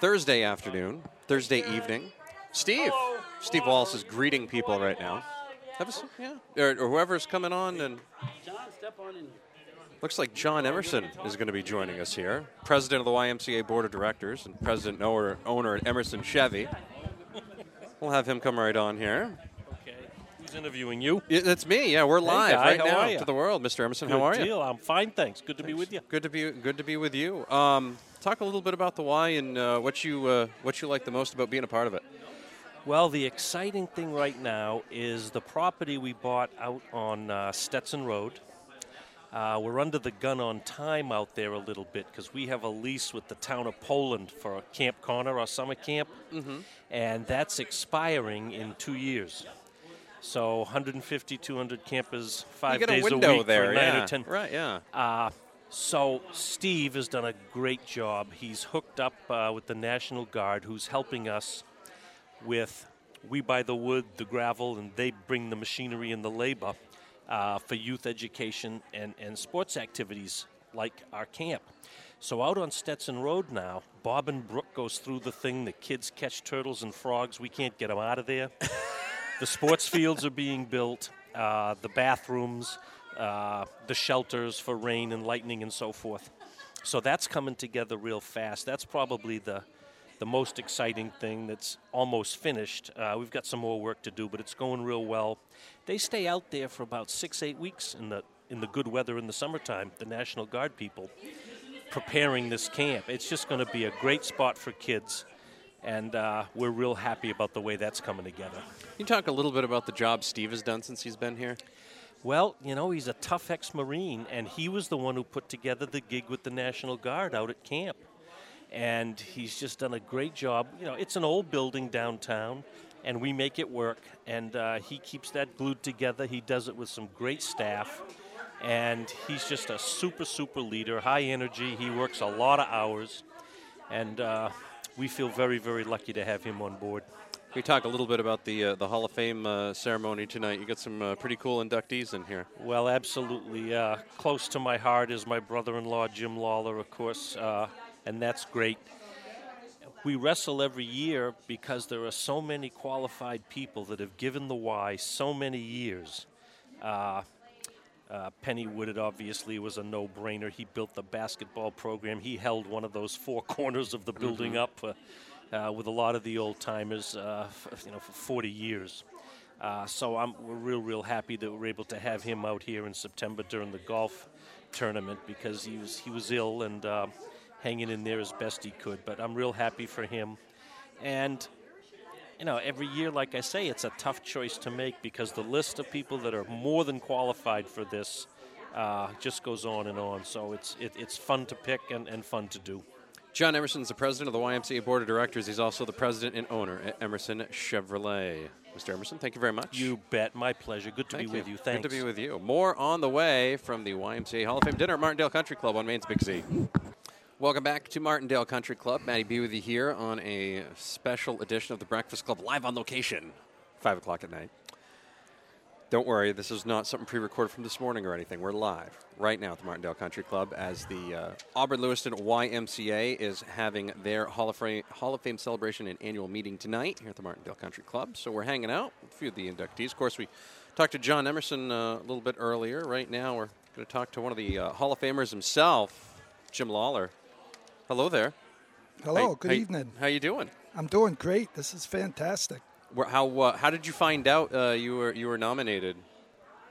Thursday afternoon, Thursday evening. Steve, Steve Wallace is greeting people right now. Have a, s- yeah, or, or whoever's coming on, and John, step on in. looks like John Emerson is going to be joining us here, president of the YMCA board of directors and president and owner, owner at Emerson Chevy. We'll have him come right on here. Okay. Who's interviewing you? Yeah, that's me. Yeah, we're live guy, right how now are ya? to the world, Mr. Emerson. Good how are you? deal. I'm fine, thanks. Good to be with you. Good to be good to be with you. Um, talk a little bit about the why and uh, what you uh, what you like the most about being a part of it. Well, the exciting thing right now is the property we bought out on uh, Stetson Road. Uh, we're under the gun on time out there a little bit because we have a lease with the town of Poland for Camp Connor, our summer camp, and that's expiring in two years. So 150, 200 campers, five you get days a window week there, for nine yeah. or ten. Right, yeah. So Steve has done a great job. He's hooked up uh, with the National Guard, who's helping us with we buy the wood, the gravel, and they bring the machinery and the labor uh, for youth education and, and sports activities like our camp. So out on Stetson Road now, Bob and Brook goes through the thing. The kids catch turtles and frogs. We can't get them out of there. the sports fields are being built, uh, the bathrooms, uh, the shelters for rain and lightning and so forth. So that's coming together real fast. That's probably the the most exciting thing that's almost finished. Uh, we've got some more work to do, but it's going real well. They stay out there for about six, eight weeks in the in the good weather in the summertime. The National Guard people preparing this camp. It's just going to be a great spot for kids, and uh, we're real happy about the way that's coming together. Can you talk a little bit about the job Steve has done since he's been here? Well, you know, he's a tough ex Marine, and he was the one who put together the gig with the National Guard out at camp. And he's just done a great job. You know, it's an old building downtown, and we make it work. And uh, he keeps that glued together. He does it with some great staff. And he's just a super, super leader, high energy. He works a lot of hours. And uh, we feel very, very lucky to have him on board. We talk a little bit about the uh, the Hall of Fame uh, ceremony tonight. You got some uh, pretty cool inductees in here. Well, absolutely. Uh, close to my heart is my brother in law, Jim Lawler, of course, uh, and that's great. We wrestle every year because there are so many qualified people that have given the Y so many years. Uh, uh, Penny Woodard obviously was a no-brainer. He built the basketball program. He held one of those four corners of the building up uh, uh, with a lot of the old timers, uh, you know, for 40 years. Uh, so I'm, we're real, real happy that we're able to have him out here in September during the golf tournament because he was he was ill and uh, hanging in there as best he could. But I'm real happy for him, and you know, every year, like I say, it's a tough choice to make because the list of people that are more than qualified for this uh, just goes on and on. So it's it, it's fun to pick and, and fun to do. John Emerson is the president of the YMCA board of directors. He's also the president and owner at Emerson Chevrolet. Mr. Emerson, thank you very much. You bet. My pleasure. Good to Thank be with you. Thanks. Good to be with you. More on the way from the YMCA Hall of Fame dinner at Martindale Country Club on Maine's Big Z. Welcome back to Martindale Country Club. Maddie B with you here on a special edition of the Breakfast Club live on location, 5 o'clock at night. Don't worry, this is not something pre recorded from this morning or anything. We're live right now at the Martindale Country Club as the uh, Auburn Lewiston YMCA is having their Hall of, Fame, Hall of Fame celebration and annual meeting tonight here at the Martindale Country Club. So we're hanging out with a few of the inductees. Of course, we talked to John Emerson uh, a little bit earlier. Right now, we're going to talk to one of the uh, Hall of Famers himself, Jim Lawler. Hello there. Hello, How- good how- evening. How you doing? I'm doing great. This is fantastic. How uh, how did you find out uh, you were you were nominated?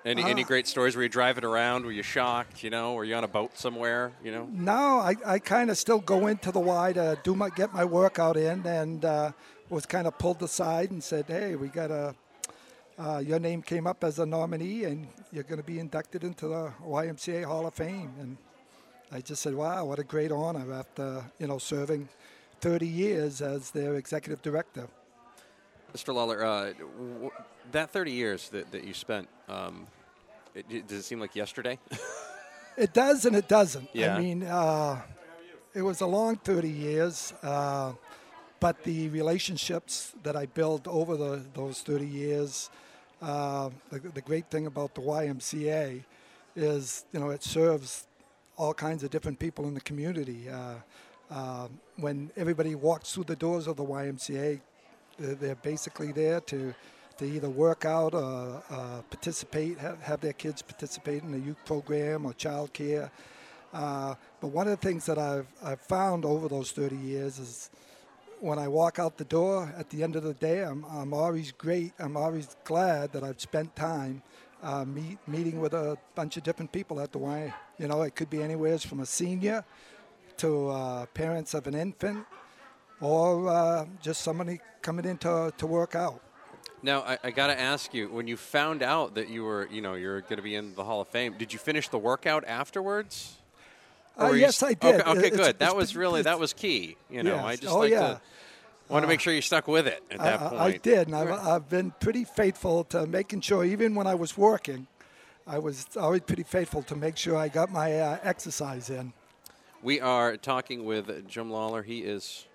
Any any Uh, great stories? Were you driving around? Were you shocked? You know, were you on a boat somewhere? You know, No, I, I kind of still go into the Y to do my get my workout in, and uh, was kind of pulled aside and said, "Hey, we got a uh, your name came up as a nominee, and you're going to be inducted into the YMCA Hall of Fame." And I just said, "Wow, what a great honor after you know serving 30 years as their executive director." Mr. Lawler, uh, w- that thirty years that, that you spent, um, it, does it seem like yesterday? It does and it doesn't. Yeah. I mean, uh, it was a long 30 years, uh, but the relationships that I built over the, those 30 years, uh, the, the great thing about the YMCA is, you know, it serves all kinds of different people in the community. Uh, Um, when everybody walks through the doors of the YMCA, they're, basically there to to either work out or uh, participate, have, have their kids participate in a youth program or child care. Uh, but one of the things that I've, I've found over those 30 years is when I walk out the door at the end of the day, I'm, I'm always great. I'm always glad that I've spent time uh, meet, meeting with a bunch of different people at the Y. You know, it could be anywhere from a senior to uh, parents of an infant or uh, just somebody coming in to, to work out. Now, I, I got to ask you: when you found out that you were, you know, you're going to be in the Hall of Fame, did you finish the workout afterwards? Uh, yes, s- I did. Okay, okay good. it's that was really that was key. You know, Yes. I just Oh, like yeah. to want to make sure you stuck with it at I, that I- point. I did, and I've, I've been pretty faithful to making sure, even when I was working, I was always pretty faithful to make sure I got my uh, exercise in. We are talking with Jim Lawler. He is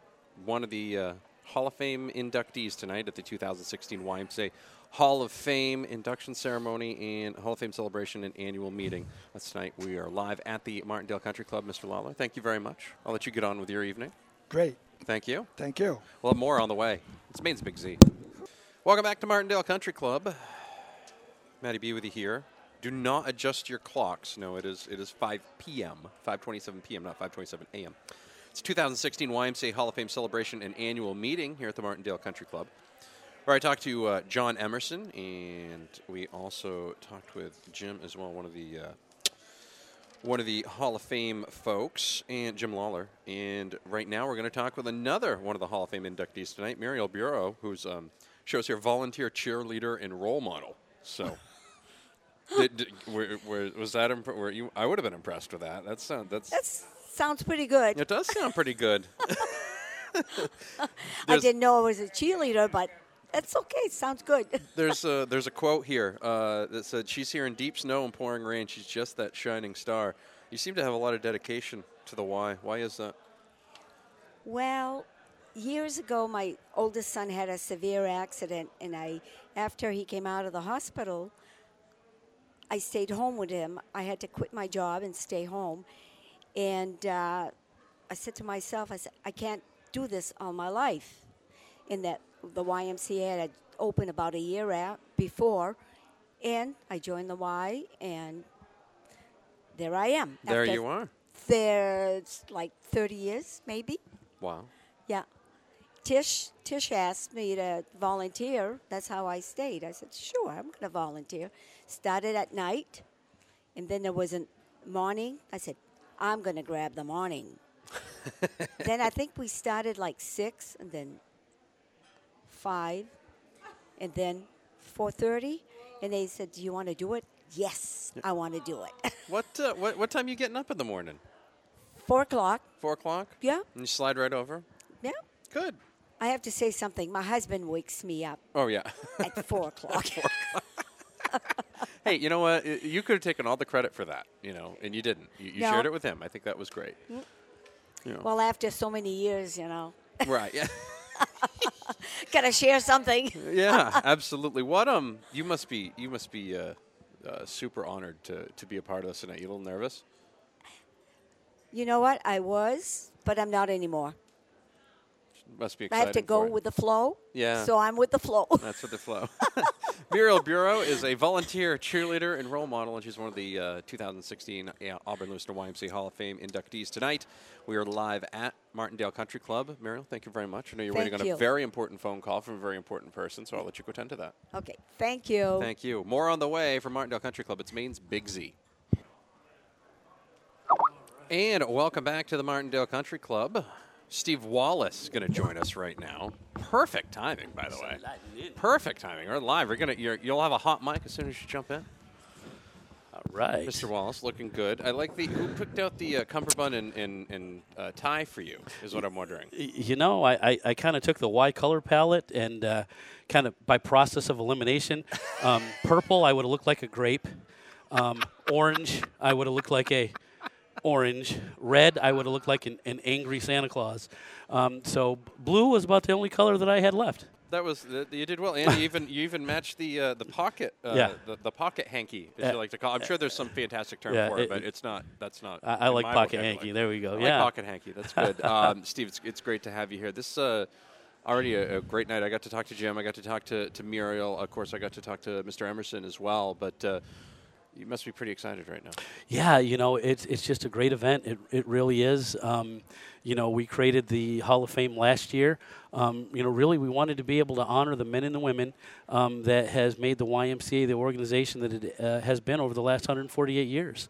one of the uh, Hall of Fame inductees tonight at the 2016 YMCA Hall of Fame induction ceremony and Hall of Fame celebration and annual meeting. That's tonight. We are live at the Martindale Country Club. Mr. Lawler, thank you very much. I'll let you get on with your evening. Great, Thank you. thank you. We'll have more on the way. It's Maine's Big Z. Welcome back to Martindale Country Club. Maddie B with you here. Do not adjust your clocks. No, it is it is 5 p.m. 5:27 p.m. not 5:27 a.m. It's 2016 YMCA Hall of Fame celebration and annual meeting here at the Martindale Country Club. Where I talked to uh, John Emerson, and we also talked with Jim as well, one of the uh, one of the Hall of Fame folks, and Jim Lawler. And right now, we're going to talk with another one of the Hall of Fame inductees tonight, Muriel Bureau, who's um, shows here volunteer cheerleader and role model. So, did, did, were, were, was that imp- were you? I would have been impressed with that. That's sound that's. That sounds pretty good. it does sound pretty good. I didn't know I was a cheerleader, but that's okay. Sounds good. There's a, there's a quote here uh, that said, "She's here in deep snow and pouring rain. She's just that shining star." You seem to have a lot of dedication to the why. Why is that? well, years ago, my oldest son had a severe accident, and I, after he came out of the hospital, I stayed home with him. I had to quit my job and stay home, and uh, I said to myself, I said, I can't do this all my life. In that the YMCA had opened about a year out before, and I joined the Y, and there I am. There After you are. There's like 30 years, maybe. Wow. Yeah. Tish Tish asked me to volunteer. That's how I stayed. I said, sure, I'm going to volunteer. Started at night, and then there was a morning. I said, I'm going to grab the morning. then I think we started like six, and then five, and then 4:30, and they said, "Do you want to do it?" Yes, I want to do it. What, uh, what what time you getting up in the morning? Four o'clock. Four o'clock. Yeah, And you slide right over. yeah. Good. I have to say something. My husband wakes me up Oh yeah. at four o'clock. Hey, you know what? You could have taken all the credit for that, you know, and you didn't. You, you No. shared it with him. I think that was great. You know. well, after so many years, you know, right. Yeah. gotta share something. yeah. Absolutely. What um? You must be you must be uh, uh, super honored to to be a part of this tonight. You a little nervous? You know what? I was, but I'm not anymore. Must be I have to go with the flow. Yeah. So I'm with the flow. That's what the flow. Muriel Bureau is a volunteer cheerleader and role model, and she's one of the uh, 2016 uh, Auburn Lewiston YMCA Hall of Fame inductees tonight. We are live at Martindale Country Club. Muriel, thank you very much. I know you're waiting Thank on a very important phone call from a very important person, so I'll let you go attend to that. okay. Thank you. Thank you. More on the way from Martindale Country Club. It's Maine's Big Z. And welcome back to the Martindale Country Club. Steve Wallace is going to join us right now. Perfect timing, by the way. Perfect timing. We're live. We're gonna. You're, you'll have a hot mic as soon as you jump in. All right. Mr. Wallace, looking good. I like the who picked out the uh, cummerbund and, and, and uh, tie for you. Is what I'm wondering. You know, I, I, I kind of took the Y color palette and uh, kind of by process of elimination, um, purple I would have looked like a grape, um, orange I would have looked like a orange, red I would have looked like an, an angry Santa Claus. Um, so blue was about the only color that I had left. that was uh, you did well, and you even you even matched the uh, the pocket, uh, Yeah. the, the pocket hanky, as you like to call. it. I'm sure there's some fantastic term yeah, for it, it- but it's not. That's not. I, I like pocket hanky. There we go. I yeah. like pocket hanky. That's good. um, Steve, it's, it's great to have you here. This uh, already a, a great night. I got to talk to Jim. I got to talk to, to Muriel. Of course, I got to talk to Mr. Emerson as well. But uh, you must be pretty excited right now. Yeah, you know, it's it's just a great event. It it really is. Um, you know, we created the Hall of Fame last year. Um, you know, really, we wanted to be able to honor the men and the women um, that has made the YMCA the organization that it uh, has been over the last 148 years.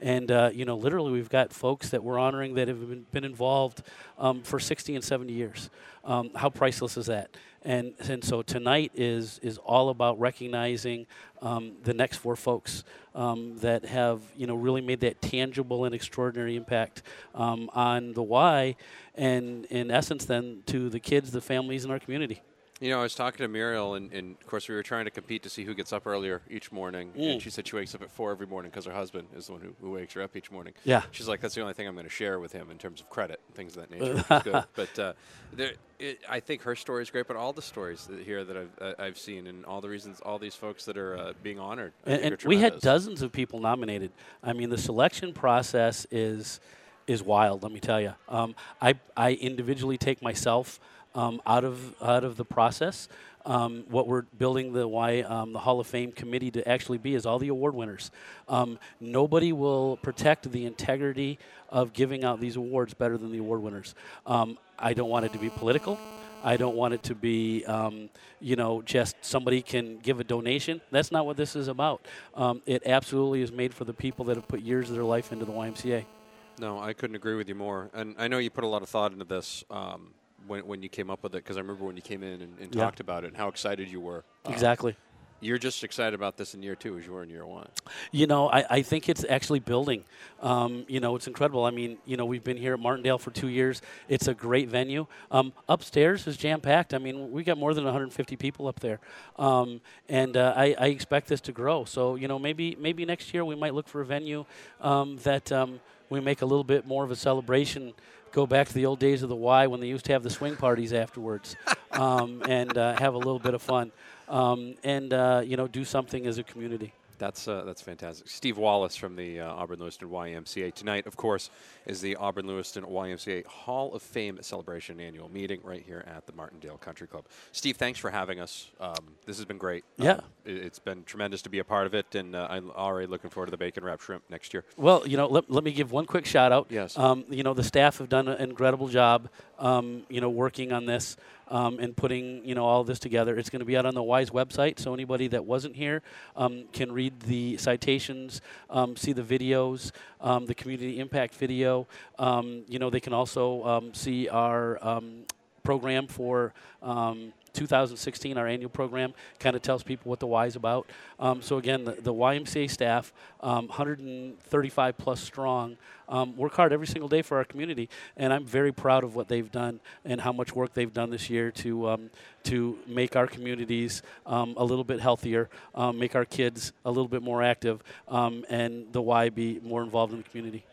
And uh, you know, literally, we've got folks that we're honoring that have been, been involved um, for 60 and 70 years. Um, how priceless is that? And and so tonight is is all about recognizing um, the next four folks um, that have you know really made that tangible and extraordinary impact um, on the why and in essence, then to the kids, the families in our community. You know, I was talking to Muriel, and, and of course, we were trying to compete to see who gets up earlier each morning. Mm. And she said she wakes up at four every morning because her husband is the one who, who wakes her up each morning. Yeah. She's like, that's the only thing I'm going to share with him in terms of credit and things of that nature. which is good. But uh, there, it, I think her story is great, but all the stories that, here that I've, uh, I've seen, and all the reasons, all these folks that are uh, being honored, I and, and we had dozens of people nominated. I mean, the selection process is is wild. Let me tell you. Um, I I individually take myself um, out of out of the process. Um, what we're building the why um, the Hall of Fame committee to actually be is all the award winners. Um, nobody will protect the integrity of giving out these awards better than the award winners. Um, I don't want it to be political. I don't want it to be, um, you know, just somebody can give a donation. That's not what this is about. Um, it absolutely is made for the people that have put years of their life into the YMCA. No, I couldn't agree with you more. And I know you put a lot of thought into this when, when you came up with it, because I remember when you came in and, and Yeah. talked about it and how excited you were. Uh, Exactly. You're just excited about this in year two as you were in year one. You know, I, I think it's actually building. Um, you know, it's incredible. I mean, you know, we've been here at Martindale for two years. It's a great venue. Um, upstairs is jam packed. I mean, we got more than 150 people up there, um, and uh, I, I expect this to grow. So, you know, maybe maybe next year we might look for a venue um, that um, we make a little bit more of a celebration. Go back to the old days of the Y when they used to have the swing parties afterwards, um, and uh, have a little bit of fun, um, and uh, you know, do something as a community. That's uh, that's fantastic. Steve Wallace from the uh, Auburn Lewiston YMCA tonight, of course, is the Auburn Lewiston YMCA Hall of Fame celebration annual meeting right here at the Martindale Country Club. Steve, thanks for having us. Um, this has been great. Yeah. Um, it, it's been tremendous to be a part of it, and uh, I'm already looking forward to the bacon wrap shrimp next year. Well, you know, let, let me give one quick shout out. Yes. Um, you know, the staff have done an incredible job, um, you know, working on this um, and putting, you know, all this together. It's going to be out on the Y's website, so anybody that wasn't here um, can read the citations, um, see the videos, um, the community impact video. Um, you know, they can also see our program for um, 2016, our annual program, kind of tells people what the Y is about. Um, so again, the, the YMCA staff, um, 135 plus strong, um, work hard every single day for our community, and I'm very proud of what they've done and how much work they've done this year to um, to make our communities um, a little bit healthier, um, make our kids a little bit more active, and the Y be more involved in the community.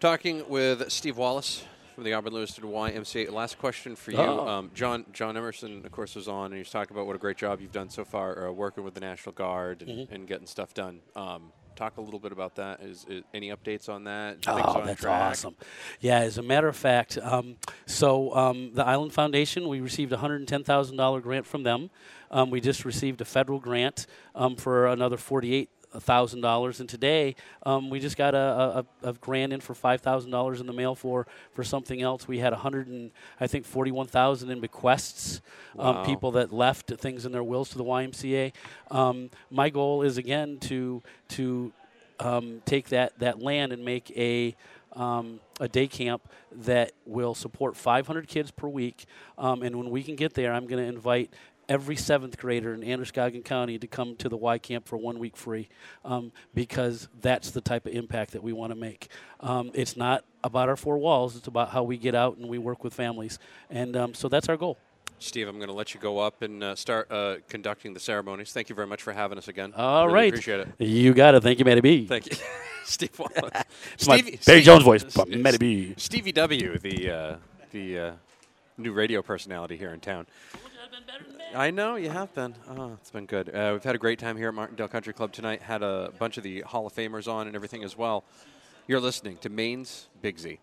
Talking with Steve Wallace from the Auburn Lewiston YMCA. Last question for you, oh. um, John. John Emerson, of course, was on, and he was talking about what a great job you've done so far, uh, working with the National Guard and, mm-hmm. and getting stuff done. Um, talk a little bit about that. Is, is any updates on that? oh, that's track? awesome. Yeah, as a matter of fact, um, so um, the Alfond Foundation, we received a hundred and ten thousand dollar grant from them. Um, we just received a federal grant um, for another forty eight $1,000. And today, um, we just got a, a, a grant in for $5,000 in the mail for, for something else. We had 100 and, I think, 41,000 in bequests, um, people that left things in their wills to the YMCA. Um, my goal is, again, to, to um, take that, that land and make a um, a day camp that will support 500 kids per week. Um, and when we can get there, I'm going to invite every seventh grader in Androscoggin County to come to the Y camp for one week free um, because that's the type of impact that we want to make. Um, it's not about our four walls, it's about how we get out and we work with families. And um, so that's our goal. Steve, I'm going to let you go up and uh, start uh, conducting the ceremonies. Thank you very much for having us again. All really right. Appreciate it. You got it. Thank you, Matty B. Thank you, Steve Wallace. Stevie- Barry Jones voice, Matty B. Stevie W, the uh, the uh, new radio personality here in town. I know you have been. Oh, it's been good. Uh, we've had a great time here at Martindale Country Club tonight. Had a bunch of the Hall of Famers on and everything as well. You're listening to Maine's Big Z.